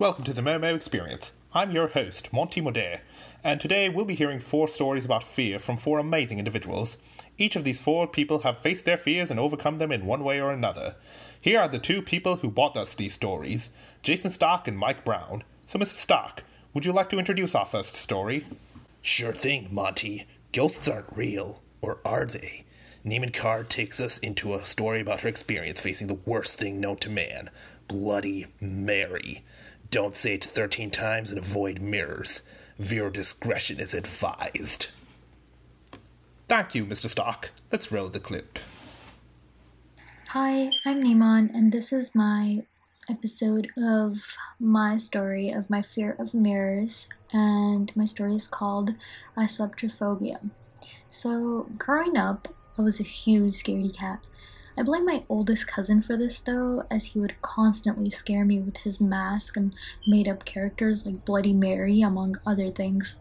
Welcome to the Momo Experience. I'm your host, Monty Modé, and today we'll be hearing four stories about fear from four amazing individuals. Each of these four people have faced their fears and overcome them in one way or another. Here are the two people who brought us these stories Jason Stark and Mike Brown. So, Mr. Stark, would you like to introduce our first story? Sure thing, Monty. Ghosts aren't real, or are they? Neiman Carr takes us into a story about her experience facing the worst thing known to man Bloody Mary. Don't say it 13 times and avoid mirrors. Viewer discretion is advised. Thank you, Mr. Stark. Let's roll the clip. Hi, I'm Neiman, and this is my episode of my story of my fear of mirrors, and my story is called Eisoptrophobia. So, growing up, I was a huge scaredy cat. I blame my oldest cousin for this though, as he would constantly scare me with his mask and made up characters like Bloody Mary, among other things.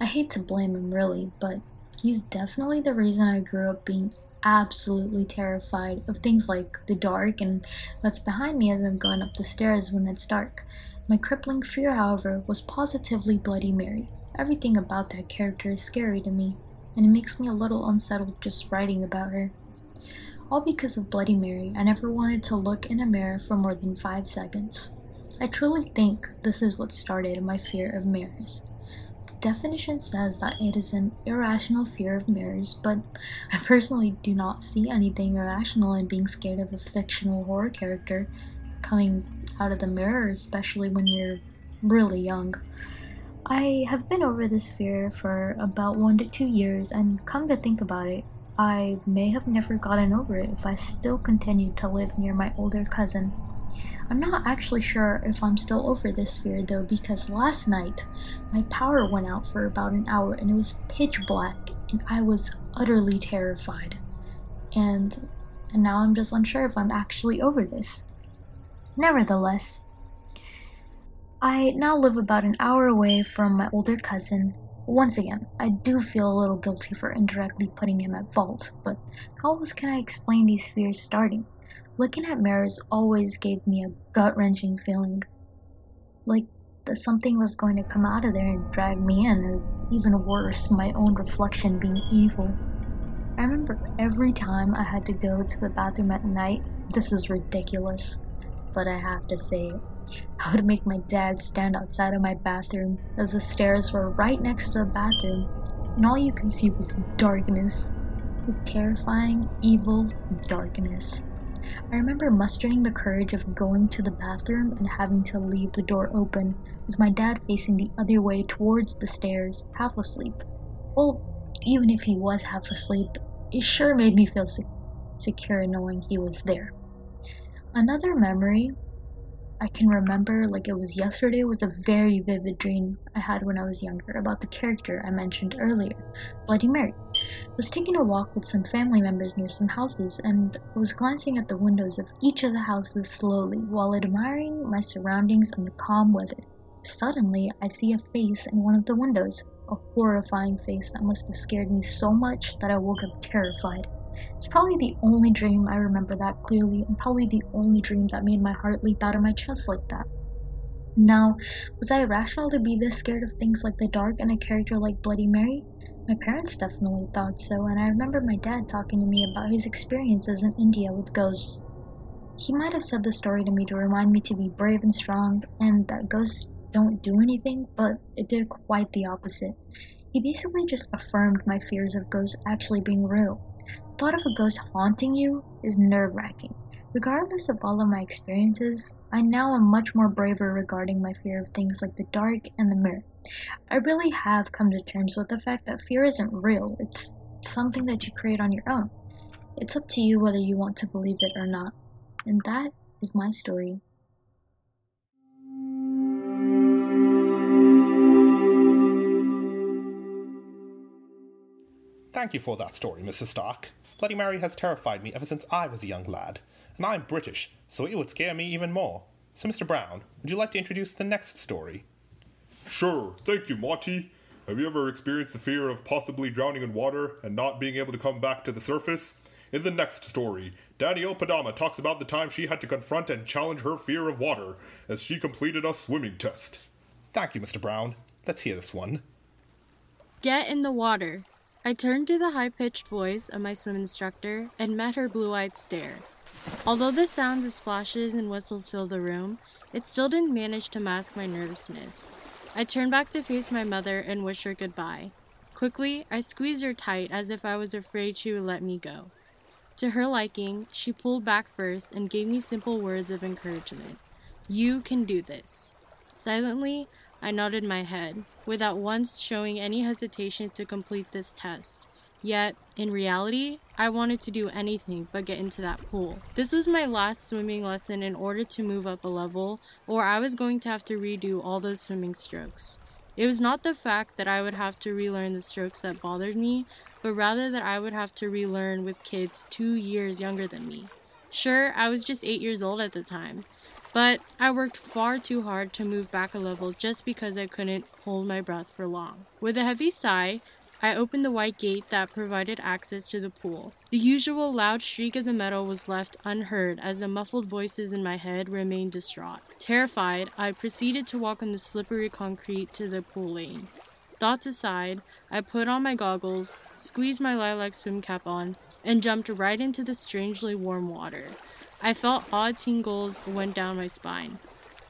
I hate to blame him really, but he's definitely the reason I grew up being absolutely terrified of things like the dark and what's behind me as I'm going up the stairs when it's dark. My crippling fear, however, was positively Bloody Mary. Everything about that character is scary to me, and it makes me a little unsettled just writing about her. All because of Bloody Mary, I never wanted to look in a mirror for more than five seconds. I truly think this is what started my fear of mirrors. The definition says that it is an irrational fear of mirrors, but I personally do not see anything irrational in being scared of a fictional horror character coming out of the mirror, especially when you're really young. I have been over this fear for about one to two years, and come to think about it, I may have never gotten over it if I still continued to live near my older cousin. I'm not actually sure if I'm still over this fear though because last night my power went out for about an hour and it was pitch black and I was utterly terrified. And and now I'm just unsure if I'm actually over this. Nevertheless, I now live about an hour away from my older cousin once again, I do feel a little guilty for indirectly putting him at fault, but how else can I explain these fears starting? Looking at mirrors always gave me a gut wrenching feeling. Like that something was going to come out of there and drag me in, or even worse, my own reflection being evil. I remember every time I had to go to the bathroom at night, this is ridiculous, but I have to say. I would make my dad stand outside of my bathroom as the stairs were right next to the bathroom, and all you could see was darkness. The terrifying, evil darkness. I remember mustering the courage of going to the bathroom and having to leave the door open, with my dad facing the other way towards the stairs, half asleep. Well, even if he was half asleep, it sure made me feel se- secure knowing he was there. Another memory I can remember like it was yesterday was a very vivid dream I had when I was younger about the character I mentioned earlier, Bloody Mary. I was taking a walk with some family members near some houses and was glancing at the windows of each of the houses slowly while admiring my surroundings and the calm weather. Suddenly, I see a face in one of the windows, a horrifying face that must have scared me so much that I woke up terrified. It's probably the only dream I remember that clearly, and probably the only dream that made my heart leap out of my chest like that. Now, was I irrational to be this scared of things like the dark and a character like Bloody Mary? My parents definitely thought so, and I remember my dad talking to me about his experiences in India with ghosts. He might have said the story to me to remind me to be brave and strong, and that ghosts don't do anything, but it did quite the opposite. He basically just affirmed my fears of ghosts actually being real thought of a ghost haunting you is nerve wracking. Regardless of all of my experiences, I now am much more braver regarding my fear of things like the dark and the mirror. I really have come to terms with the fact that fear isn't real, it's something that you create on your own. It's up to you whether you want to believe it or not. And that is my story. Thank you for that story, Mrs. Stark. Bloody Mary has terrified me ever since I was a young lad, and I'm British, so it would scare me even more. So, Mr. Brown, would you like to introduce the next story? Sure, thank you, Monty. Have you ever experienced the fear of possibly drowning in water and not being able to come back to the surface? In the next story, Danielle Padama talks about the time she had to confront and challenge her fear of water as she completed a swimming test. Thank you, Mr. Brown. Let's hear this one. Get in the water. I turned to the high pitched voice of my swim instructor and met her blue eyed stare. Although the sounds of splashes and whistles filled the room, it still didn't manage to mask my nervousness. I turned back to face my mother and wish her goodbye. Quickly, I squeezed her tight as if I was afraid she would let me go. To her liking, she pulled back first and gave me simple words of encouragement. You can do this. Silently, I nodded my head, without once showing any hesitation to complete this test. Yet, in reality, I wanted to do anything but get into that pool. This was my last swimming lesson in order to move up a level, or I was going to have to redo all those swimming strokes. It was not the fact that I would have to relearn the strokes that bothered me, but rather that I would have to relearn with kids two years younger than me. Sure, I was just eight years old at the time, but I worked far too hard to move back a level just because I couldn't hold my breath for long. With a heavy sigh, I opened the white gate that provided access to the pool. The usual loud shriek of the metal was left unheard as the muffled voices in my head remained distraught. Terrified, I proceeded to walk on the slippery concrete to the pool lane. Thoughts aside, I put on my goggles, squeezed my lilac swim cap on, and jumped right into the strangely warm water. I felt odd tingles went down my spine.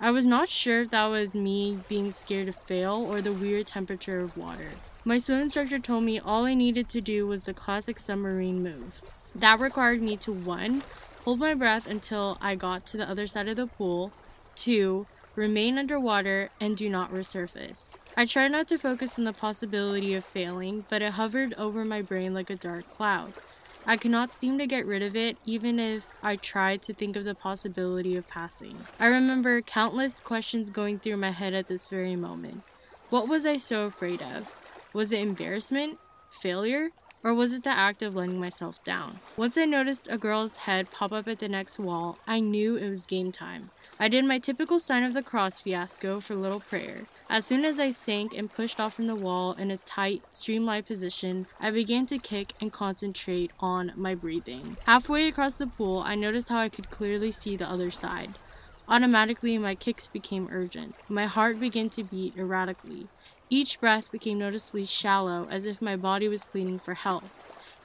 I was not sure if that was me being scared to fail or the weird temperature of water. My swim instructor told me all I needed to do was the classic submarine move. That required me to 1. Hold my breath until I got to the other side of the pool, 2. Remain underwater and do not resurface. I tried not to focus on the possibility of failing, but it hovered over my brain like a dark cloud. I could not seem to get rid of it, even if I tried to think of the possibility of passing. I remember countless questions going through my head at this very moment. What was I so afraid of? Was it embarrassment? Failure? Or was it the act of letting myself down? Once I noticed a girl's head pop up at the next wall, I knew it was game time. I did my typical sign of the cross fiasco for little prayer. As soon as I sank and pushed off from the wall in a tight, streamlined position, I began to kick and concentrate on my breathing. Halfway across the pool, I noticed how I could clearly see the other side. Automatically, my kicks became urgent. My heart began to beat erratically. Each breath became noticeably shallow, as if my body was pleading for help.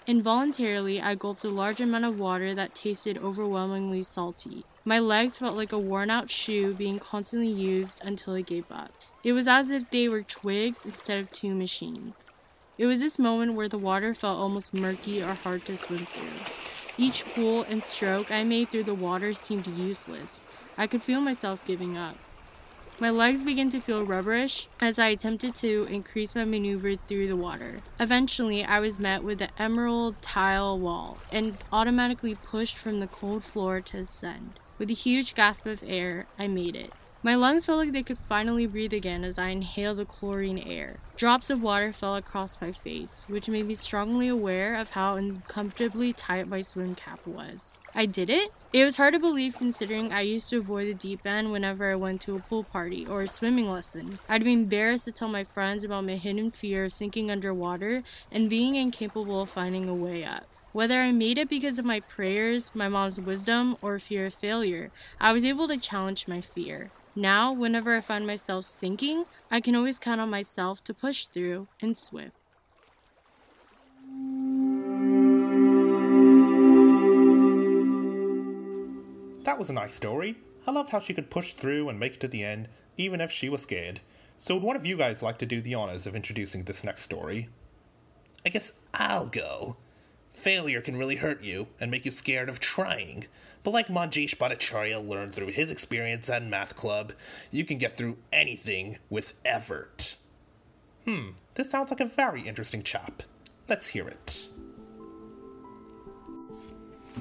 Involuntarily, I gulped a large amount of water that tasted overwhelmingly salty. My legs felt like a worn out shoe being constantly used until it gave up. It was as if they were twigs instead of two machines. It was this moment where the water felt almost murky or hard to swim through. Each pull and stroke I made through the water seemed useless. I could feel myself giving up. My legs began to feel rubberish as I attempted to increase my maneuver through the water. Eventually, I was met with the emerald tile wall and automatically pushed from the cold floor to ascend. With a huge gasp of air, I made it. My lungs felt like they could finally breathe again as I inhaled the chlorine air. Drops of water fell across my face, which made me strongly aware of how uncomfortably tight my swim cap was. I did it? It was hard to believe considering I used to avoid the deep end whenever I went to a pool party or a swimming lesson. I'd be embarrassed to tell my friends about my hidden fear of sinking underwater and being incapable of finding a way up. Whether I made it because of my prayers, my mom's wisdom, or fear of failure, I was able to challenge my fear. Now, whenever I find myself sinking, I can always count on myself to push through and swim. That was a nice story. I loved how she could push through and make it to the end, even if she was scared. So, would one of you guys like to do the honors of introducing this next story? I guess I'll go. Failure can really hurt you and make you scared of trying. But like Manjeesh Bhattacharya learned through his experience at Math Club, you can get through anything with effort. Hmm, this sounds like a very interesting chap. Let's hear it.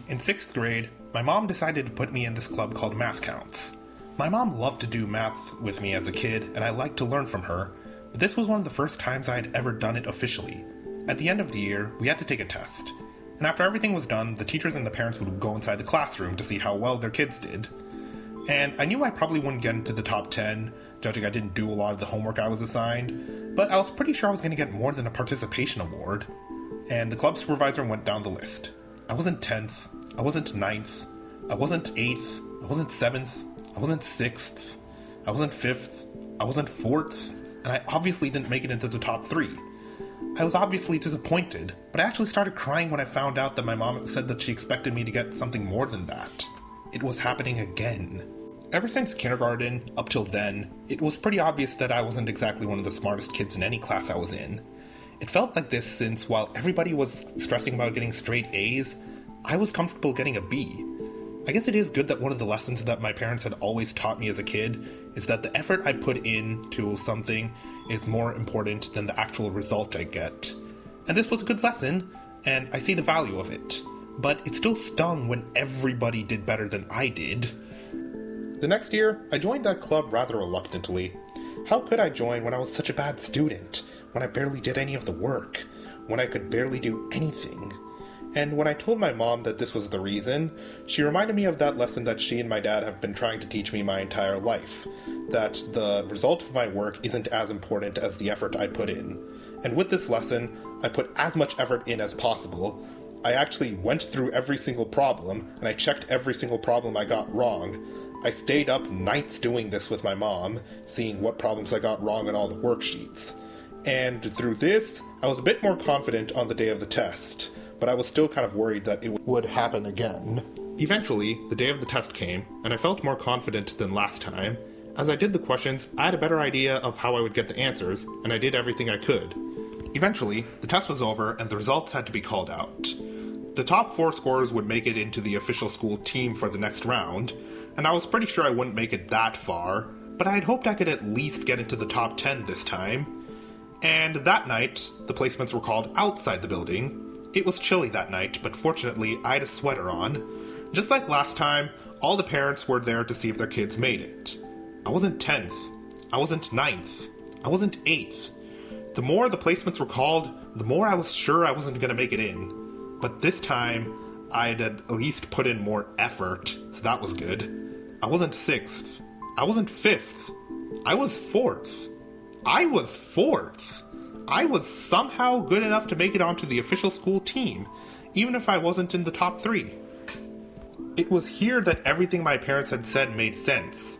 In sixth grade, my mom decided to put me in this club called MATHCOUNTS. My mom loved to do math with me as a kid, and I liked to learn from her, but this was one of the first times I had ever done it officially. At the end of the year, we had to take a test. And after everything was done, the teachers and the parents would go inside the classroom to see how well their kids did. And I knew I probably wouldn't get into the top 10, judging I didn't do a lot of the homework I was assigned, but I was pretty sure I was going to get more than a participation award. And the club supervisor went down the list. I wasn't 10th, I wasn't 9th, I wasn't 8th, I wasn't 7th, I wasn't 6th, I wasn't 5th, I wasn't 4th, and I obviously didn't make it into the top 3. I was obviously disappointed, but I actually started crying when I found out that my mom said that she expected me to get something more than that. It was happening again. Ever since kindergarten, up till then, it was pretty obvious that I wasn't exactly one of the smartest kids in any class I was in. It felt like this since while everybody was stressing about getting straight A's, I was comfortable getting a B. I guess it is good that one of the lessons that my parents had always taught me as a kid is that the effort I put into something is more important than the actual result I get. And this was a good lesson, and I see the value of it. But it still stung when everybody did better than I did. The next year, I joined that club rather reluctantly. How could I join when I was such a bad student? When I barely did any of the work? When I could barely do anything? And when I told my mom that this was the reason, she reminded me of that lesson that she and my dad have been trying to teach me my entire life that the result of my work isn't as important as the effort I put in. And with this lesson, I put as much effort in as possible. I actually went through every single problem, and I checked every single problem I got wrong, I stayed up nights doing this with my mom, seeing what problems I got wrong in all the worksheets. And through this, I was a bit more confident on the day of the test, but I was still kind of worried that it would happen again. Eventually, the day of the test came, and I felt more confident than last time. As I did the questions, I had a better idea of how I would get the answers, and I did everything I could. Eventually, the test was over and the results had to be called out. The top four scorers would make it into the official school team for the next round, and I was pretty sure I wouldn't make it that far, but I had hoped I could at least get into the top 10 this time. And that night, the placements were called outside the building. It was chilly that night, but fortunately, I had a sweater on. Just like last time, all the parents were there to see if their kids made it. I wasn't 10th. I wasn't 9th. I wasn't 8th. The more the placements were called, the more I was sure I wasn't going to make it in. But this time, I had at least put in more effort, so that was good. I wasn't sixth. I wasn't fifth. I was fourth. I was fourth. I was somehow good enough to make it onto the official school team, even if I wasn't in the top three. It was here that everything my parents had said made sense.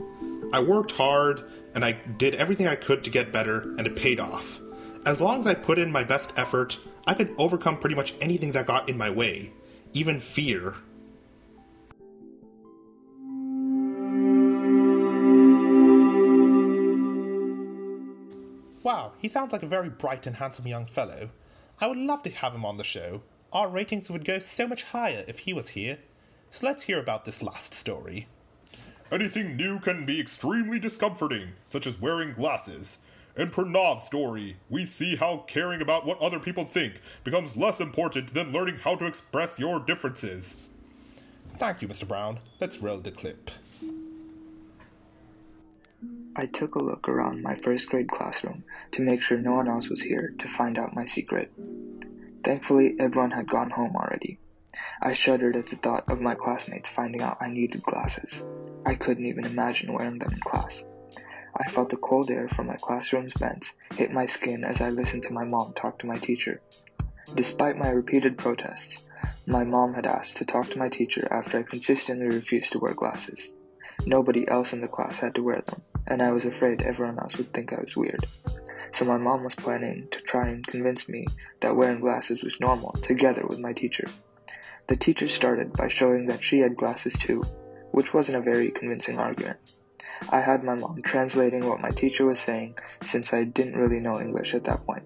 I worked hard, and I did everything I could to get better, and it paid off. As long as I put in my best effort, I could overcome pretty much anything that got in my way, even fear. Wow, he sounds like a very bright and handsome young fellow. I would love to have him on the show. Our ratings would go so much higher if he was here. So let's hear about this last story. Anything new can be extremely discomforting, such as wearing glasses. In Pranav's story, we see how caring about what other people think becomes less important than learning how to express your differences. Thank you, Mr. Brown. Let's roll the clip. I took a look around my first grade classroom to make sure no one else was here to find out my secret. Thankfully, everyone had gone home already. I shuddered at the thought of my classmates finding out I needed glasses. I couldn't even imagine wearing them in class. I felt the cold air from my classroom's vents hit my skin as I listened to my mom talk to my teacher. Despite my repeated protests, my mom had asked to talk to my teacher after I consistently refused to wear glasses. Nobody else in the class had to wear them, and I was afraid everyone else would think I was weird. So my mom was planning to try and convince me that wearing glasses was normal, together with my teacher. The teacher started by showing that she had glasses too, which wasn't a very convincing argument. I had my mom translating what my teacher was saying since I didn't really know English at that point.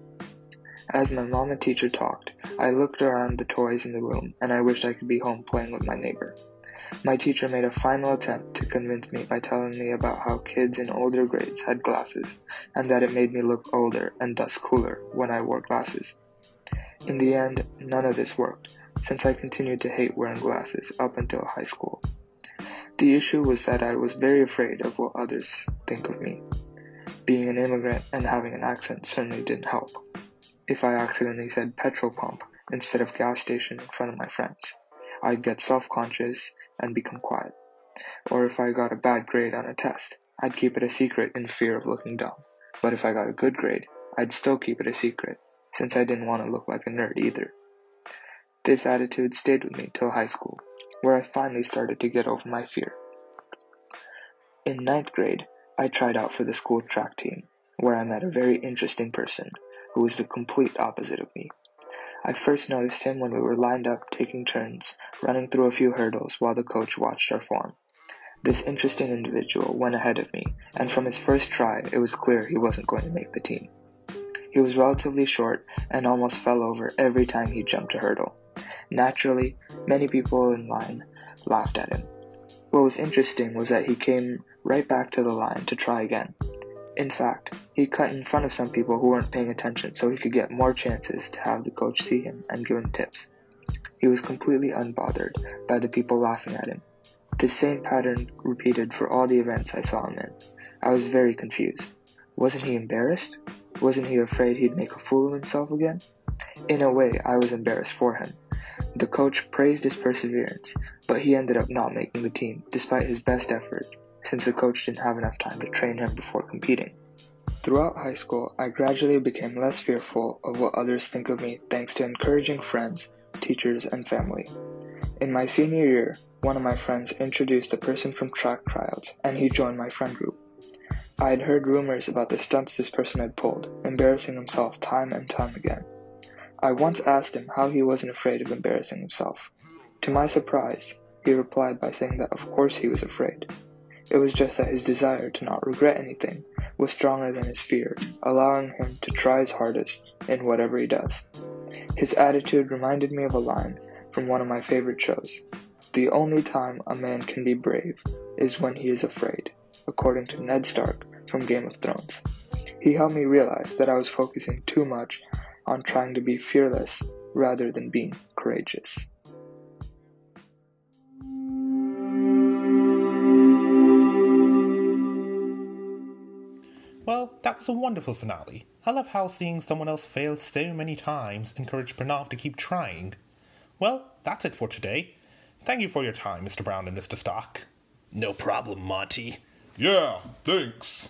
As my mom and teacher talked, I looked around the toys in the room and I wished I could be home playing with my neighbor. My teacher made a final attempt to convince me by telling me about how kids in older grades had glasses, and that it made me look older and thus cooler when I wore glasses. In the end, none of this worked, since I continued to hate wearing glasses up until high school. The issue was that I was very afraid of what others think of me. Being an immigrant and having an accent certainly didn't help. If I accidentally said petrol pump instead of gas station in front of my friends, I'd get self-conscious and become quiet. Or if I got a bad grade on a test, I'd keep it a secret in fear of looking dumb. But if I got a good grade, I'd still keep it a secret, since I didn't want to look like a nerd either. This attitude stayed with me till high school, where I finally started to get over my fear. In ninth grade, I tried out for the school track team, where I met a very interesting person who was the complete opposite of me. I first noticed him when we were lined up taking turns running through a few hurdles while the coach watched our form. This interesting individual went ahead of me, and from his first try, it was clear he wasn't going to make the team. He was relatively short and almost fell over every time he jumped a hurdle. Naturally, many people in line laughed at him. What was interesting was that he came right back to the line to try again. In fact, he cut in front of some people who weren't paying attention so he could get more chances to have the coach see him and give him tips. He was completely unbothered by the people laughing at him. This same pattern repeated for all the events I saw him in. I was very confused. Wasn't he embarrassed? Wasn't he afraid he'd make a fool of himself again? In a way, I was embarrassed for him. The coach praised his perseverance, but he ended up not making the team despite his best effort, since the coach didn't have enough time to train him before competing. Throughout high school, I gradually became less fearful of what others think of me thanks to encouraging friends, teachers, and family. In my senior year, one of my friends introduced a person from track trials, and he joined my friend group. I had heard rumors about the stunts this person had pulled, embarrassing himself time and time again. I once asked him how he wasn't afraid of embarrassing himself. To my surprise, he replied by saying that of course he was afraid. It was just that his desire to not regret anything was stronger than his fear, allowing him to try his hardest in whatever he does. His attitude reminded me of a line from one of my favorite shows. The only time a man can be brave is when he is afraid, according to Ned Stark from Game of Thrones. He helped me realize that I was focusing too much on trying to be fearless rather than being courageous. That was a wonderful finale. I love how seeing someone else fail so many times encouraged Pranav to keep trying. Well, that's it for today. Thank you for your time, Mr. Brown and Mr. Stock. No problem, Monty. Yeah, thanks.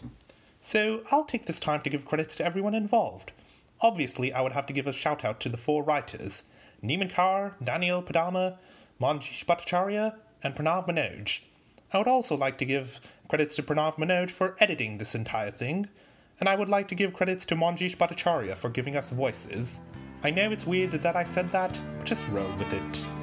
So, I'll take this time to give credits to everyone involved. Obviously, I would have to give a shout out to the four writers Neiman Carr, Danielle Padama, Manjish Bhattacharya, and Pranav Manoj. I would also like to give credits to Pranav Manoj for editing this entire thing, and I would like to give credits to Manjish Bhattacharya for giving us voices. I know it's weird that I said that, but just roll with it.